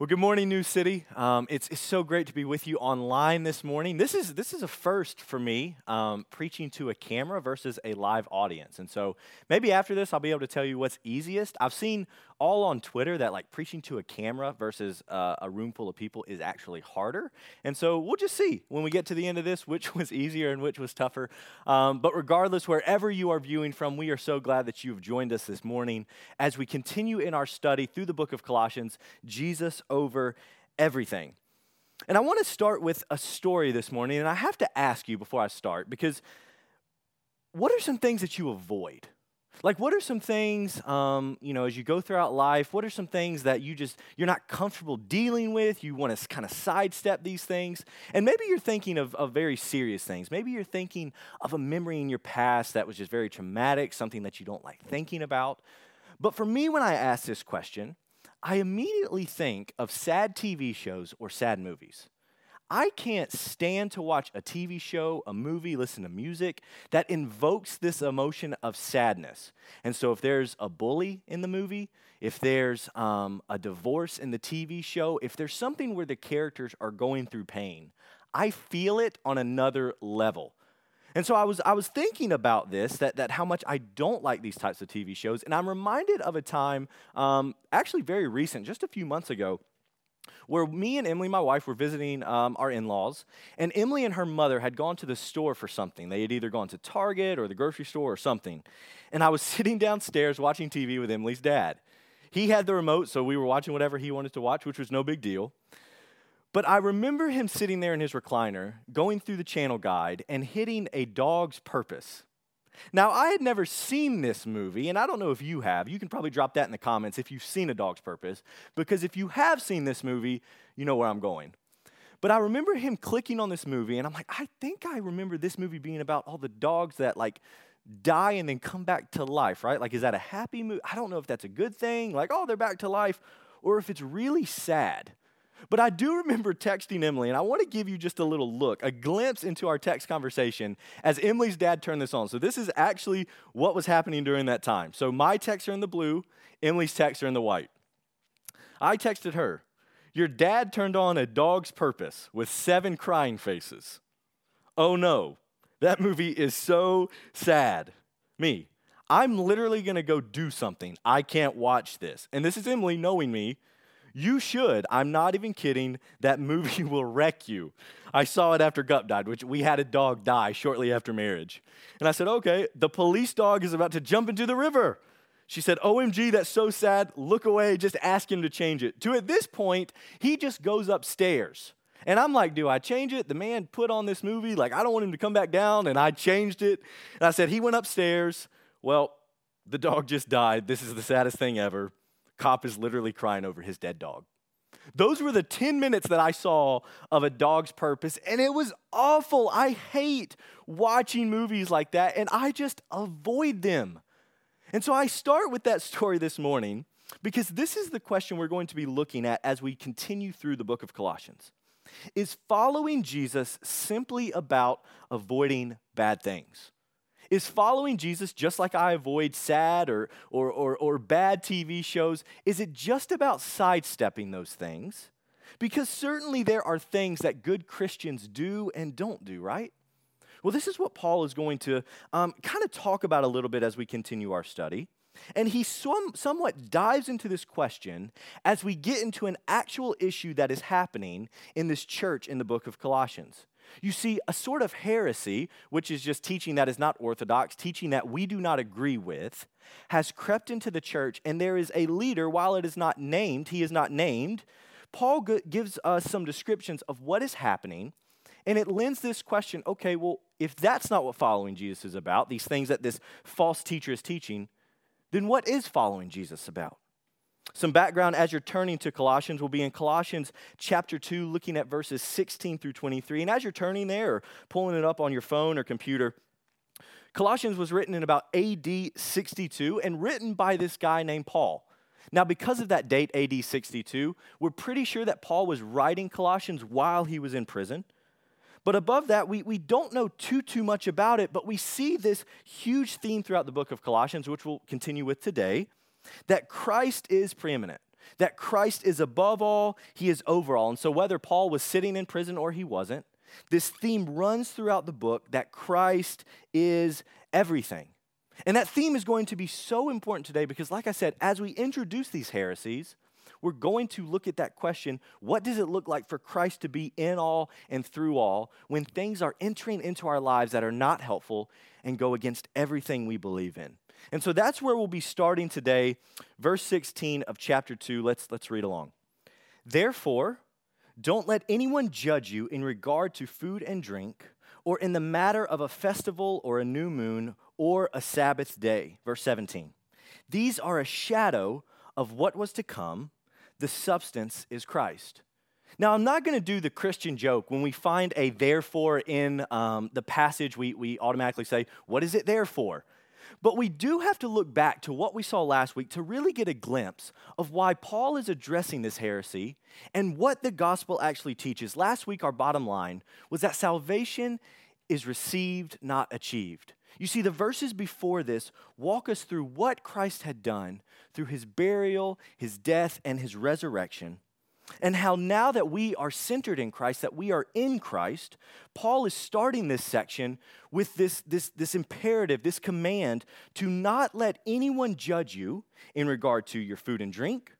Well, good morning, New City. Um, it's, it's so great to be with you online this morning. This is, this is a first for me, um, preaching to a camera versus a live audience. And so maybe after this, I'll be able to tell you what's easiest. I've seen all on Twitter that like preaching to a camera versus uh, a room full of people is actually harder. And so we'll just see when we get to the end of this which was easier and which was tougher. Um, but regardless, wherever you are viewing from, we are so glad that you've joined us this morning as we continue in our study through the book of Colossians, Jesus over everything. And I want to start with a story this morning. And I have to ask you before I start because what are some things that you avoid? Like, what are some things, um, you know, as you go throughout life, what are some things that you just, you're not comfortable dealing with? You want to kind of sidestep these things. And maybe you're thinking of, of very serious things. Maybe you're thinking of a memory in your past that was just very traumatic, something that you don't like thinking about. But for me, when I ask this question, I immediately think of sad TV shows or sad movies. I can't stand to watch a TV show, a movie, listen to music that invokes this emotion of sadness. And so, if there's a bully in the movie, if there's um, a divorce in the TV show, if there's something where the characters are going through pain, I feel it on another level. And so I was, I was thinking about this, that, that how much I don't like these types of TV shows. And I'm reminded of a time, um, actually very recent, just a few months ago, where me and Emily, my wife, were visiting um, our in laws, and Emily and her mother had gone to the store for something. They had either gone to Target or the grocery store or something. And I was sitting downstairs watching TV with Emily's dad. He had the remote, so we were watching whatever he wanted to watch, which was no big deal. But I remember him sitting there in his recliner, going through the channel guide, and hitting a dog's purpose. Now, I had never seen this movie, and I don't know if you have. You can probably drop that in the comments if you've seen A Dog's Purpose, because if you have seen this movie, you know where I'm going. But I remember him clicking on this movie, and I'm like, I think I remember this movie being about all the dogs that, like, die and then come back to life, right? Like, is that a happy movie? I don't know if that's a good thing, like, oh, they're back to life, or if it's really sad. But I do remember texting Emily, and I want to give you just a little look, a glimpse into our text conversation as Emily's dad turned this on. So, this is actually what was happening during that time. So, my texts are in the blue, Emily's texts are in the white. I texted her, Your dad turned on a dog's purpose with seven crying faces. Oh no, that movie is so sad. Me, I'm literally gonna go do something. I can't watch this. And this is Emily knowing me you should. I'm not even kidding. That movie will wreck you. I saw it after Gup died, which we had a dog die shortly after marriage. And I said, okay, the police dog is about to jump into the river. She said, OMG, that's so sad. Look away, just ask him to change it. To at this point, he just goes upstairs. And I'm like, do I change it? The man put on this movie, like, I don't want him to come back down, and I changed it. And I said, he went upstairs. Well, the dog just died. This is the saddest thing ever. Cop is literally crying over his dead dog. Those were the 10 minutes that I saw of a dog's purpose, and it was awful. I hate watching movies like that, and I just avoid them. And so I start with that story this morning because this is the question we're going to be looking at as we continue through the book of Colossians. Is following Jesus simply about avoiding bad things? Is following Jesus just like I avoid sad or, or, or, or bad TV shows? Is it just about sidestepping those things? Because certainly there are things that good Christians do and don't do, right? Well, this is what Paul is going to um, kind of talk about a little bit as we continue our study. And he some, somewhat dives into this question as we get into an actual issue that is happening in this church in the book of Colossians. You see, a sort of heresy, which is just teaching that is not orthodox, teaching that we do not agree with, has crept into the church, and there is a leader, while it is not named, he is not named. Paul gives us some descriptions of what is happening, and it lends this question okay, well, if that's not what following Jesus is about, these things that this false teacher is teaching, then what is following Jesus about? Some background as you're turning to Colossians will be in Colossians chapter 2, looking at verses 16 through 23. And as you're turning there or pulling it up on your phone or computer, Colossians was written in about AD 62 and written by this guy named Paul. Now, because of that date, AD 62, we're pretty sure that Paul was writing Colossians while he was in prison. But above that, we, we don't know too, too much about it, but we see this huge theme throughout the book of Colossians, which we'll continue with today that Christ is preeminent. that Christ is above all, he is over all. And so, whether Paul was sitting in prison or he wasn't, this theme runs throughout the book that Christ is everything. And that theme is going to be so important today because, like I said, as we introduce these heresies, we're going to look at that question what does it look like for Christ to be in all and through all when things are entering into our lives that are not helpful and go against everything we believe in? And so that's where we'll be starting today, verse 16 of chapter 2. Let's, let's read along. Therefore, don't let anyone judge you in regard to food and drink, or in the matter of a festival or a new moon or a Sabbath day. Verse 17. These are a shadow of what was to come, the substance is Christ. Now, I'm not going to do the Christian joke. When we find a therefore in um, the passage, we, we automatically say, What is it there for? But we do have to look back to what we saw last week to really get a glimpse of why Paul is addressing this heresy and what the gospel actually teaches. Last week, our bottom line was that salvation is received, not achieved. You see, the verses before this walk us through what Christ had done through his burial, his death, and his resurrection and how now that we are centered in Christ, that we are in Christ, Paul is starting this section with this, this, this imperative, this command to not let anyone judge you in regard to your food and drink,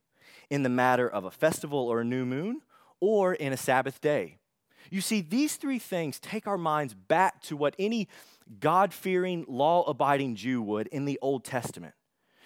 in the matter of a festival or a new moon, or in a Sabbath day. You see, these three things take our minds back to what any God fearing, law abiding Jew would in the Old Testament.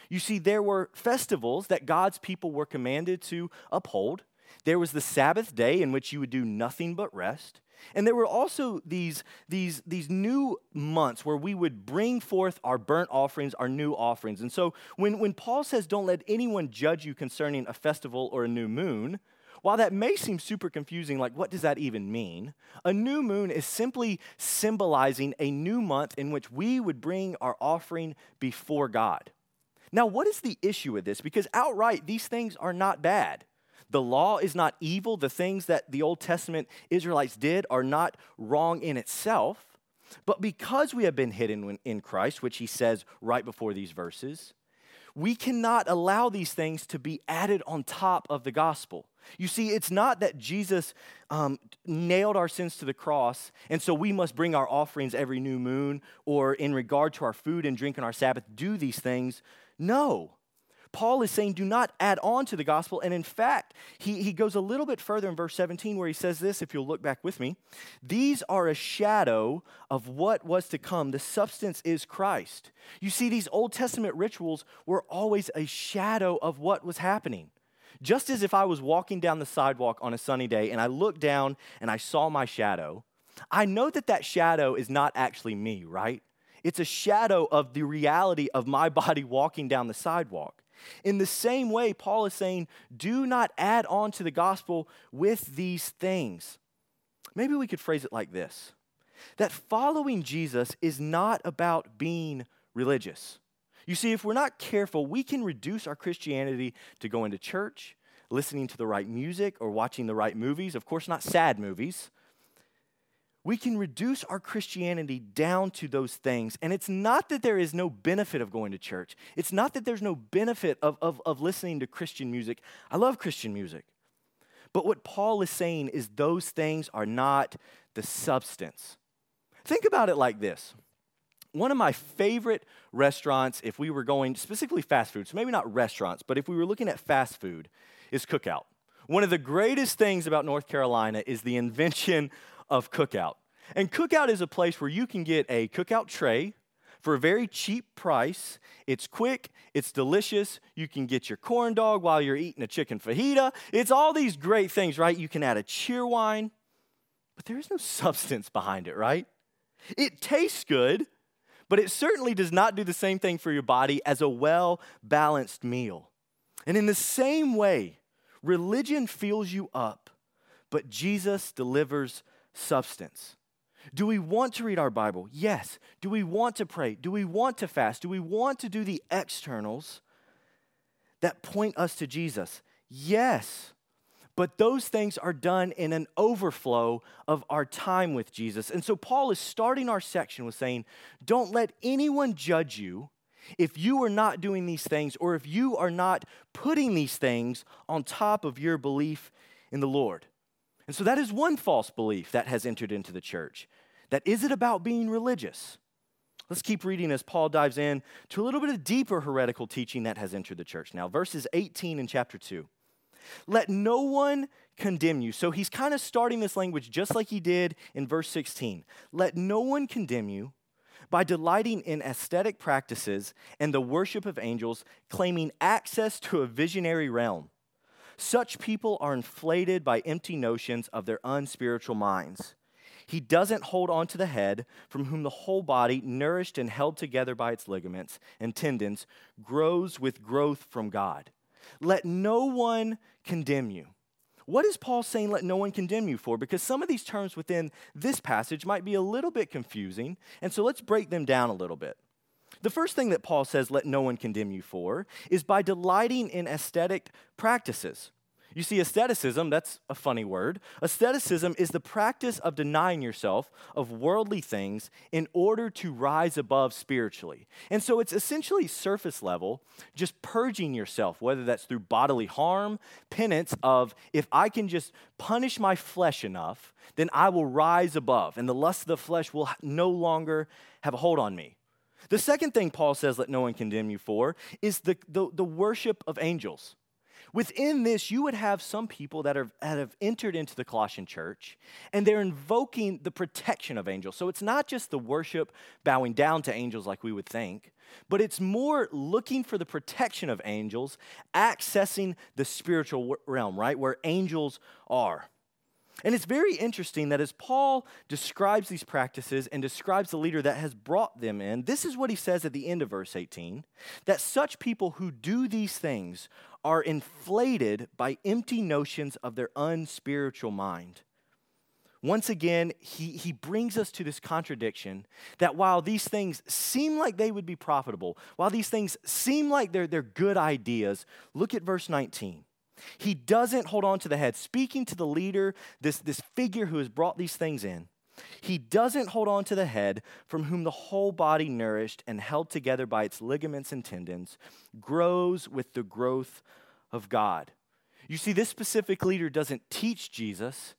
You see, there were festivals that God's people were commanded to uphold. There was the Sabbath day in which you would do nothing but rest. And there were also these, these, these new months where we would bring forth our burnt offerings, our new offerings. And so when, when Paul says, Don't let anyone judge you concerning a festival or a new moon, while that may seem super confusing, like what does that even mean? A new moon is simply symbolizing a new month in which we would bring our offering before God. Now, what is the issue with this? Because outright, these things are not bad. The law is not evil. The things that the Old Testament Israelites did are not wrong in itself. But because we have been hidden in Christ, which he says right before these verses, we cannot allow these things to be added on top of the gospel. You see, it's not that Jesus um, nailed our sins to the cross, and so we must bring our offerings every new moon or in regard to our food and drink on our Sabbath, do these things. No. Paul is saying, do not add on to the gospel. And in fact, he, he goes a little bit further in verse 17 where he says this, if you'll look back with me. These are a shadow of what was to come. The substance is Christ. You see, these Old Testament rituals were always a shadow of what was happening. Just as if I was walking down the sidewalk on a sunny day and I looked down and I saw my shadow, I know that that shadow is not actually me, right? It's a shadow of the reality of my body walking down the sidewalk. In the same way, Paul is saying, do not add on to the gospel with these things. Maybe we could phrase it like this that following Jesus is not about being religious. You see, if we're not careful, we can reduce our Christianity to going to church, listening to the right music, or watching the right movies. Of course, not sad movies, we can reduce our Christianity down to those things. And it's not that there is no benefit of going to church, it's not that there's no benefit of, of, of listening to Christian music. I love Christian music. But what Paul is saying is those things are not the substance. Think about it like this. One of my favorite restaurants, if we were going specifically fast food, so maybe not restaurants, but if we were looking at fast food, is Cookout. One of the greatest things about North Carolina is the invention of Cookout. And Cookout is a place where you can get a cookout tray for a very cheap price. It's quick, it's delicious. You can get your corn dog while you're eating a chicken fajita. It's all these great things, right? You can add a Cheerwine, but there is no substance behind it, right? It tastes good, but it certainly does not do the same thing for your body as a well balanced meal. And in the same way, religion fills you up, but Jesus delivers substance. Do we want to read our Bible? Yes. Do we want to pray? Do we want to fast? Do we want to do the externals that point us to Jesus? Yes. But those things are done in an overflow of our time with Jesus. And so Paul is starting our section with saying, Don't let anyone judge you if you are not doing these things or if you are not putting these things on top of your belief in the Lord. And so that is one false belief that has entered into the church. That is it about being religious? Let's keep reading as Paul dives in to a little bit of deeper heretical teaching that has entered the church. Now, verses 18 in chapter 2. Let no one condemn you. So he's kind of starting this language just like he did in verse 16. Let no one condemn you by delighting in aesthetic practices and the worship of angels, claiming access to a visionary realm. Such people are inflated by empty notions of their unspiritual minds. He doesn't hold on to the head, from whom the whole body, nourished and held together by its ligaments and tendons, grows with growth from God. Let no one condemn you. What is Paul saying, let no one condemn you for? Because some of these terms within this passage might be a little bit confusing. And so let's break them down a little bit. The first thing that Paul says, let no one condemn you for, is by delighting in aesthetic practices. You see, aestheticism, that's a funny word. Aestheticism is the practice of denying yourself of worldly things in order to rise above spiritually. And so it's essentially surface level, just purging yourself, whether that's through bodily harm, penance of if I can just punish my flesh enough, then I will rise above, and the lust of the flesh will no longer have a hold on me. The second thing Paul says, let no one condemn you for, is the, the, the worship of angels. Within this, you would have some people that, are, that have entered into the Colossian church and they're invoking the protection of angels. So it's not just the worship bowing down to angels like we would think, but it's more looking for the protection of angels, accessing the spiritual realm, right? Where angels are. And it's very interesting that as Paul describes these practices and describes the leader that has brought them in, this is what he says at the end of verse 18 that such people who do these things are inflated by empty notions of their unspiritual mind. Once again, he, he brings us to this contradiction that while these things seem like they would be profitable, while these things seem like they're, they're good ideas, look at verse 19. He doesn't hold on to the head. Speaking to the leader, this, this figure who has brought these things in, he doesn't hold on to the head, from whom the whole body, nourished and held together by its ligaments and tendons, grows with the growth of God. You see, this specific leader doesn't teach Jesus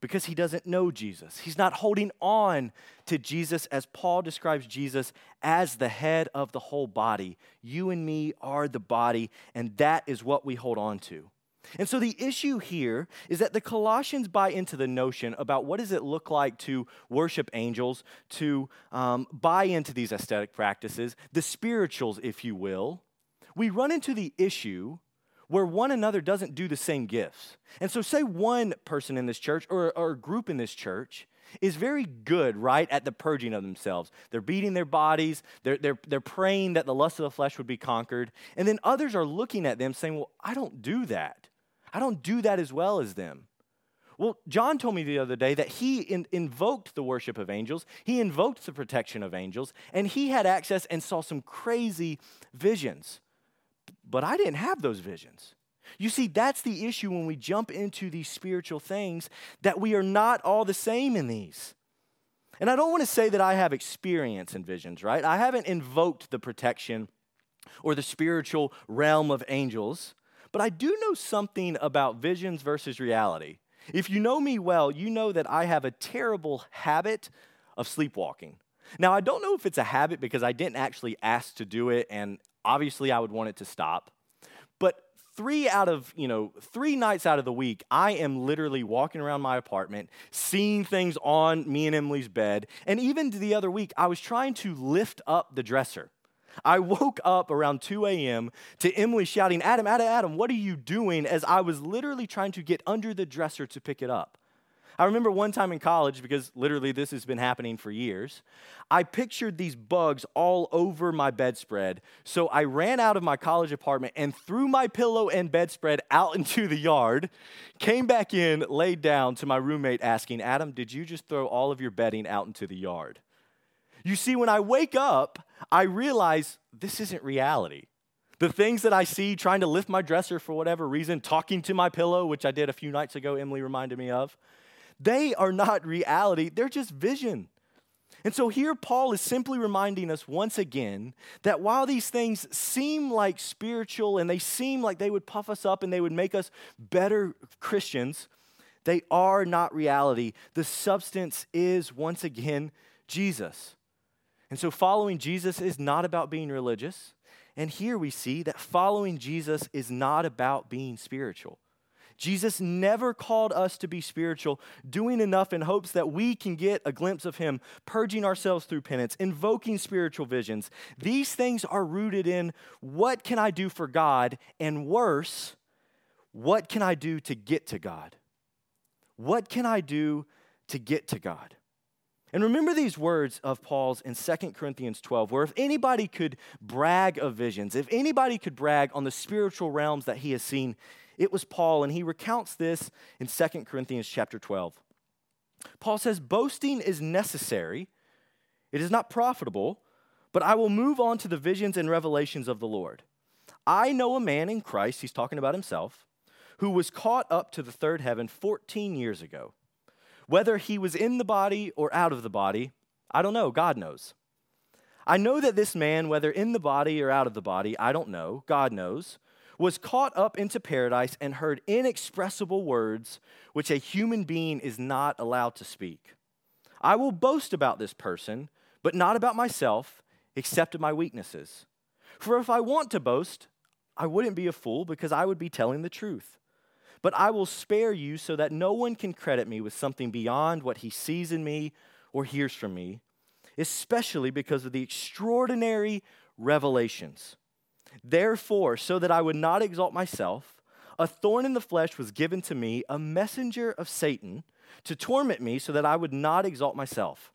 because he doesn't know Jesus. He's not holding on to Jesus as Paul describes Jesus as the head of the whole body. You and me are the body, and that is what we hold on to. And so the issue here is that the Colossians buy into the notion about what does it look like to worship angels, to um, buy into these aesthetic practices, the spirituals, if you will. We run into the issue where one another doesn't do the same gifts. And so, say one person in this church or, or a group in this church is very good, right, at the purging of themselves. They're beating their bodies, they're, they're, they're praying that the lust of the flesh would be conquered. And then others are looking at them saying, Well, I don't do that. I don't do that as well as them. Well, John told me the other day that he in, invoked the worship of angels, he invoked the protection of angels, and he had access and saw some crazy visions. But I didn't have those visions. You see, that's the issue when we jump into these spiritual things, that we are not all the same in these. And I don't want to say that I have experience in visions, right? I haven't invoked the protection or the spiritual realm of angels. But I do know something about visions versus reality. If you know me well, you know that I have a terrible habit of sleepwalking. Now, I don't know if it's a habit because I didn't actually ask to do it, and obviously I would want it to stop. But three out of, you know, three nights out of the week, I am literally walking around my apartment, seeing things on me and Emily's bed. And even the other week, I was trying to lift up the dresser. I woke up around 2 a.m. to Emily shouting, Adam, Adam, Adam, what are you doing? As I was literally trying to get under the dresser to pick it up. I remember one time in college, because literally this has been happening for years, I pictured these bugs all over my bedspread. So I ran out of my college apartment and threw my pillow and bedspread out into the yard, came back in, laid down to my roommate asking, Adam, did you just throw all of your bedding out into the yard? You see, when I wake up, I realize this isn't reality. The things that I see trying to lift my dresser for whatever reason, talking to my pillow, which I did a few nights ago, Emily reminded me of, they are not reality. They're just vision. And so here, Paul is simply reminding us once again that while these things seem like spiritual and they seem like they would puff us up and they would make us better Christians, they are not reality. The substance is, once again, Jesus. And so following Jesus is not about being religious. And here we see that following Jesus is not about being spiritual. Jesus never called us to be spiritual, doing enough in hopes that we can get a glimpse of Him, purging ourselves through penance, invoking spiritual visions. These things are rooted in what can I do for God, and worse, what can I do to get to God? What can I do to get to God? And remember these words of Paul's in 2 Corinthians 12, where if anybody could brag of visions, if anybody could brag on the spiritual realms that he has seen, it was Paul, and he recounts this in 2 Corinthians chapter 12. Paul says, Boasting is necessary, it is not profitable, but I will move on to the visions and revelations of the Lord. I know a man in Christ, he's talking about himself, who was caught up to the third heaven 14 years ago. Whether he was in the body or out of the body, I don't know, God knows. I know that this man, whether in the body or out of the body, I don't know, God knows, was caught up into paradise and heard inexpressible words which a human being is not allowed to speak. I will boast about this person, but not about myself, except of my weaknesses. For if I want to boast, I wouldn't be a fool because I would be telling the truth. But I will spare you so that no one can credit me with something beyond what he sees in me or hears from me, especially because of the extraordinary revelations Therefore, so that I would not exalt myself, a thorn in the flesh was given to me, a messenger of Satan, to torment me so that I would not exalt myself.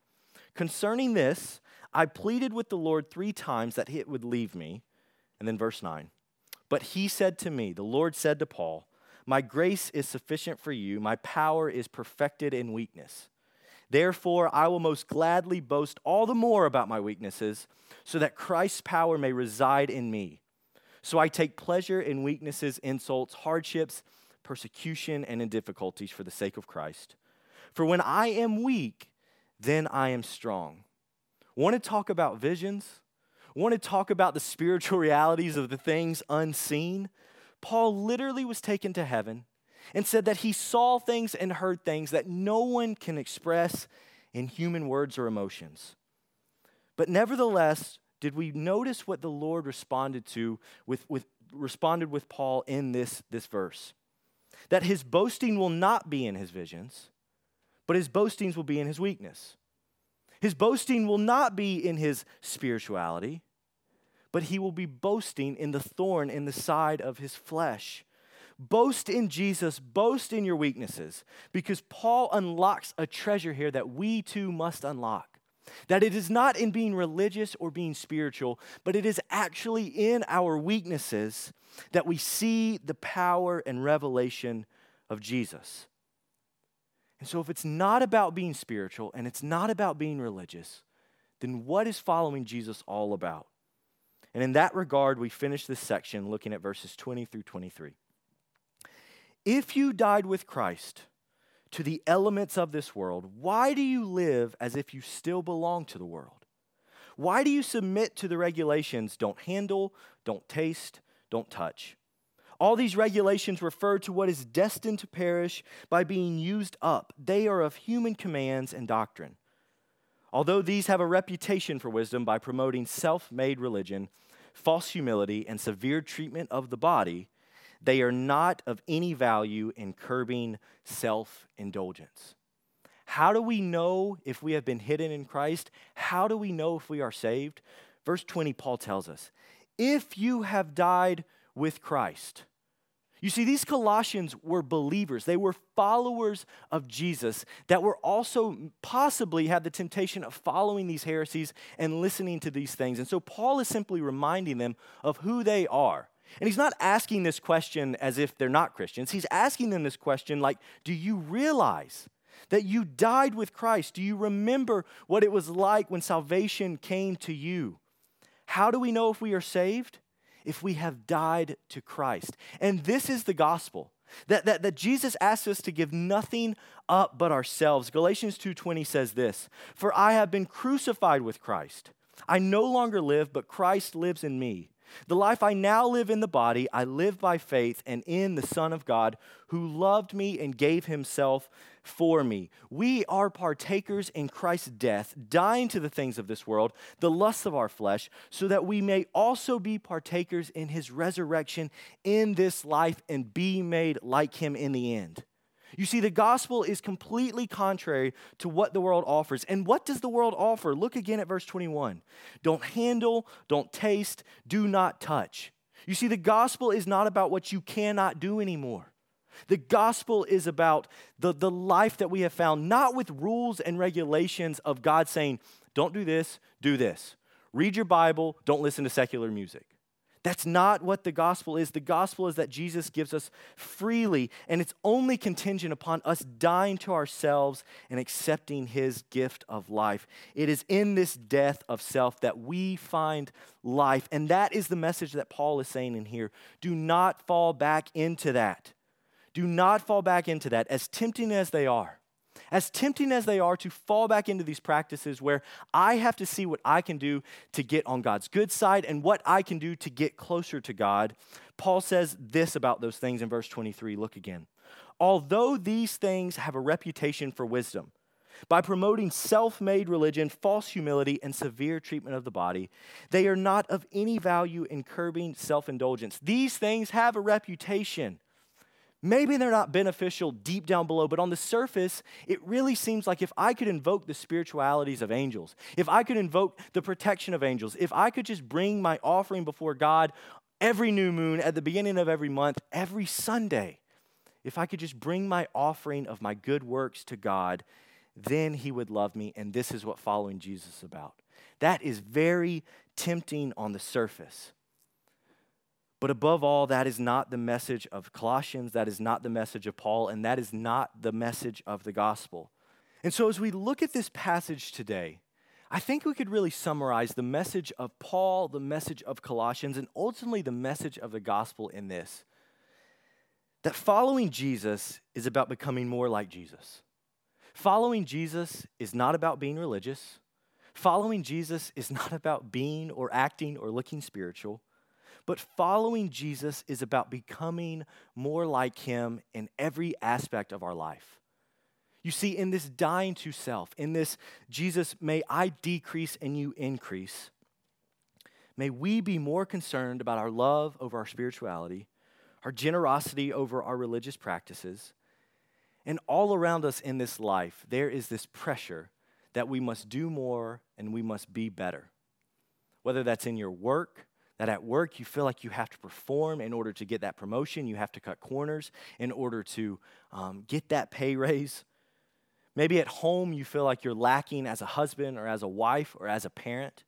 Concerning this, I pleaded with the Lord three times that it would leave me. And then verse 9. But he said to me, The Lord said to Paul, My grace is sufficient for you, my power is perfected in weakness. Therefore, I will most gladly boast all the more about my weaknesses, so that Christ's power may reside in me. So I take pleasure in weaknesses, insults, hardships, persecution, and in difficulties for the sake of Christ. For when I am weak, then I am strong. Want to talk about visions? Want to talk about the spiritual realities of the things unseen? Paul literally was taken to heaven and said that he saw things and heard things that no one can express in human words or emotions. But nevertheless, did we notice what the Lord responded to with, with responded with Paul in this, this verse? That his boasting will not be in his visions, but his boastings will be in his weakness. His boasting will not be in his spirituality, but he will be boasting in the thorn in the side of his flesh. Boast in Jesus, boast in your weaknesses, because Paul unlocks a treasure here that we too must unlock. That it is not in being religious or being spiritual, but it is actually in our weaknesses that we see the power and revelation of Jesus. And so, if it's not about being spiritual and it's not about being religious, then what is following Jesus all about? And in that regard, we finish this section looking at verses 20 through 23. If you died with Christ, to the elements of this world, why do you live as if you still belong to the world? Why do you submit to the regulations don't handle, don't taste, don't touch? All these regulations refer to what is destined to perish by being used up. They are of human commands and doctrine. Although these have a reputation for wisdom by promoting self made religion, false humility, and severe treatment of the body, they are not of any value in curbing self indulgence. How do we know if we have been hidden in Christ? How do we know if we are saved? Verse 20, Paul tells us, If you have died with Christ, you see, these Colossians were believers. They were followers of Jesus that were also possibly had the temptation of following these heresies and listening to these things. And so Paul is simply reminding them of who they are. And he's not asking this question as if they're not Christians. He's asking them this question like, do you realize that you died with Christ? Do you remember what it was like when salvation came to you? How do we know if we are saved? If we have died to Christ. And this is the gospel That, that, that Jesus asks us to give nothing up but ourselves. Galatians 2:20 says this, "For I have been crucified with Christ. I no longer live, but Christ lives in me. The life I now live in the body, I live by faith and in the Son of God who loved me and gave himself for me. We are partakers in Christ's death, dying to the things of this world, the lusts of our flesh, so that we may also be partakers in his resurrection in this life and be made like him in the end. You see, the gospel is completely contrary to what the world offers. And what does the world offer? Look again at verse 21. Don't handle, don't taste, do not touch. You see, the gospel is not about what you cannot do anymore. The gospel is about the, the life that we have found, not with rules and regulations of God saying, don't do this, do this. Read your Bible, don't listen to secular music. That's not what the gospel is. The gospel is that Jesus gives us freely, and it's only contingent upon us dying to ourselves and accepting his gift of life. It is in this death of self that we find life, and that is the message that Paul is saying in here. Do not fall back into that. Do not fall back into that, as tempting as they are as tempting as they are to fall back into these practices where I have to see what I can do to get on God's good side and what I can do to get closer to God, Paul says this about those things in verse 23. Look again. Although these things have a reputation for wisdom, by promoting self made religion, false humility, and severe treatment of the body, they are not of any value in curbing self indulgence. These things have a reputation. Maybe they're not beneficial deep down below, but on the surface, it really seems like if I could invoke the spiritualities of angels, if I could invoke the protection of angels, if I could just bring my offering before God every new moon, at the beginning of every month, every Sunday, if I could just bring my offering of my good works to God, then He would love me. And this is what following Jesus is about. That is very tempting on the surface. But above all, that is not the message of Colossians, that is not the message of Paul, and that is not the message of the gospel. And so, as we look at this passage today, I think we could really summarize the message of Paul, the message of Colossians, and ultimately the message of the gospel in this that following Jesus is about becoming more like Jesus. Following Jesus is not about being religious. Following Jesus is not about being or acting or looking spiritual. But following Jesus is about becoming more like him in every aspect of our life. You see, in this dying to self, in this Jesus, may I decrease and you increase, may we be more concerned about our love over our spirituality, our generosity over our religious practices, and all around us in this life, there is this pressure that we must do more and we must be better. Whether that's in your work, that at work you feel like you have to perform in order to get that promotion, you have to cut corners in order to um, get that pay raise. Maybe at home you feel like you're lacking as a husband or as a wife or as a parent.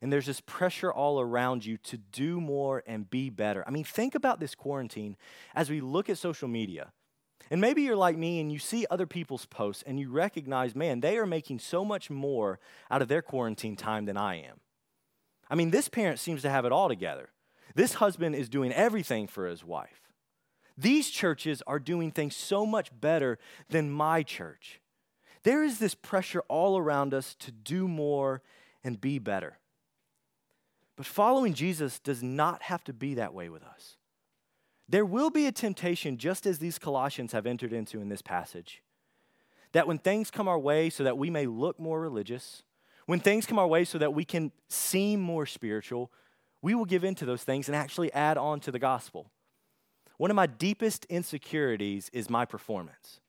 And there's this pressure all around you to do more and be better. I mean, think about this quarantine as we look at social media. And maybe you're like me and you see other people's posts and you recognize, man, they are making so much more out of their quarantine time than I am. I mean, this parent seems to have it all together. This husband is doing everything for his wife. These churches are doing things so much better than my church. There is this pressure all around us to do more and be better. But following Jesus does not have to be that way with us. There will be a temptation, just as these Colossians have entered into in this passage, that when things come our way so that we may look more religious, when things come our way so that we can seem more spiritual, we will give in to those things and actually add on to the gospel. One of my deepest insecurities is my performance.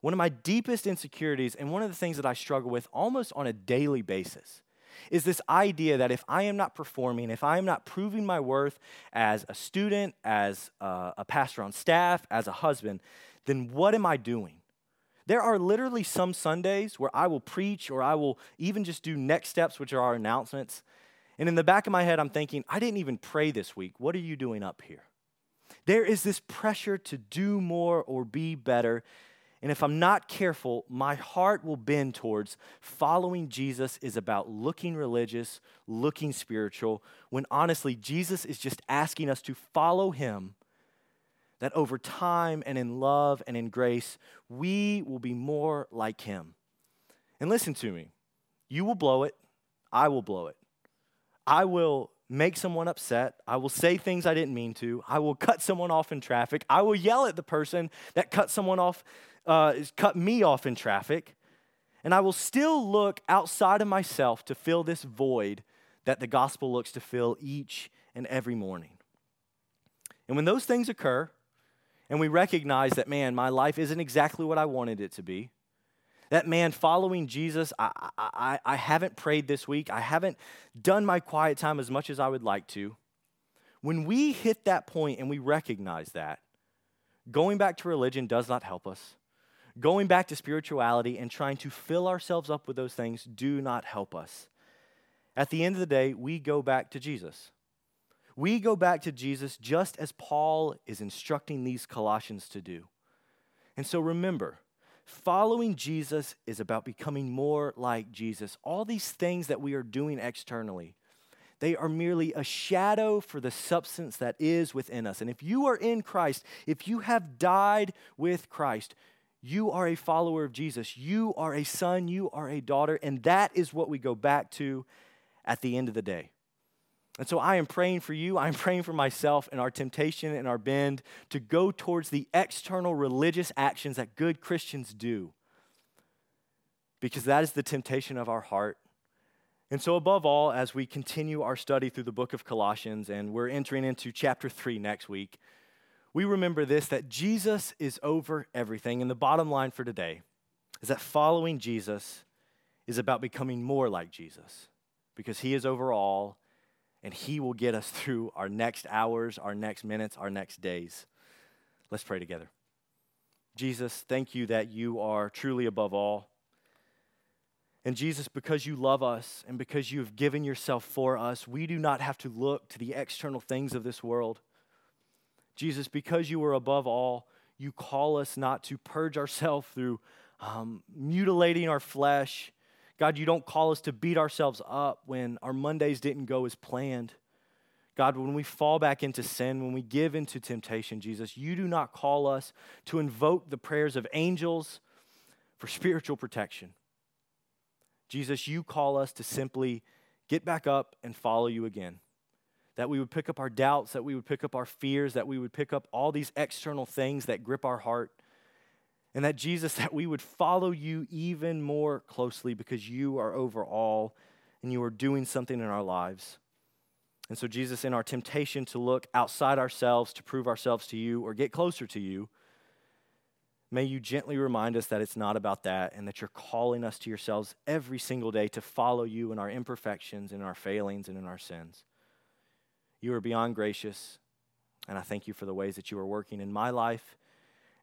One of my deepest insecurities, and one of the things that I struggle with almost on a daily basis, is this idea that if I am not performing, if I am not proving my worth as a student, as a, a pastor on staff, as a husband, then what am I doing? There are literally some Sundays where I will preach or I will even just do next steps, which are our announcements. And in the back of my head, I'm thinking, I didn't even pray this week. What are you doing up here? There is this pressure to do more or be better. And if I'm not careful, my heart will bend towards following Jesus is about looking religious, looking spiritual, when honestly, Jesus is just asking us to follow him that over time and in love and in grace, we will be more like Him. And listen to me you will blow it, I will blow it. I will make someone upset. I will say things I didn't mean to. I will cut someone off in traffic. I will yell at the person that cut someone off, uh, cut me off in traffic. And I will still look outside of myself to fill this void that the gospel looks to fill each and every morning. And when those things occur, and we recognize that, man, my life isn't exactly what I wanted it to be, that man following Jesus, I, I, I haven't prayed this week, I haven't done my quiet time as much as I would like to. When we hit that point and we recognize that, going back to religion does not help us. Going back to spirituality and trying to fill ourselves up with those things do not help us. At the end of the day, we go back to Jesus. We go back to Jesus just as Paul is instructing these Colossians to do. And so remember, following Jesus is about becoming more like Jesus. All these things that we are doing externally, they are merely a shadow for the substance that is within us. And if you are in Christ, if you have died with Christ, you are a follower of Jesus. You are a son, you are a daughter, and that is what we go back to at the end of the day. And so I am praying for you. I'm praying for myself and our temptation and our bend to go towards the external religious actions that good Christians do. Because that is the temptation of our heart. And so, above all, as we continue our study through the book of Colossians, and we're entering into chapter 3 next week, we remember this that Jesus is over everything. And the bottom line for today is that following Jesus is about becoming more like Jesus because he is over all and he will get us through our next hours, our next minutes, our next days. Let's pray together. Jesus, thank you that you are truly above all. And Jesus, because you love us and because you have given yourself for us, we do not have to look to the external things of this world. Jesus, because you are above all, you call us not to purge ourselves through um, mutilating our flesh God, you don't call us to beat ourselves up when our Mondays didn't go as planned. God, when we fall back into sin, when we give into temptation, Jesus, you do not call us to invoke the prayers of angels for spiritual protection. Jesus, you call us to simply get back up and follow you again. That we would pick up our doubts, that we would pick up our fears, that we would pick up all these external things that grip our heart and that Jesus, that we would follow you even more closely because you are over all and you are doing something in our lives. And so, Jesus, in our temptation to look outside ourselves to prove ourselves to you or get closer to you, may you gently remind us that it's not about that and that you're calling us to yourselves every single day to follow you in our imperfections, in our failings, and in our sins. You are beyond gracious, and I thank you for the ways that you are working in my life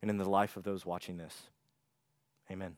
and in the life of those watching this. Amen.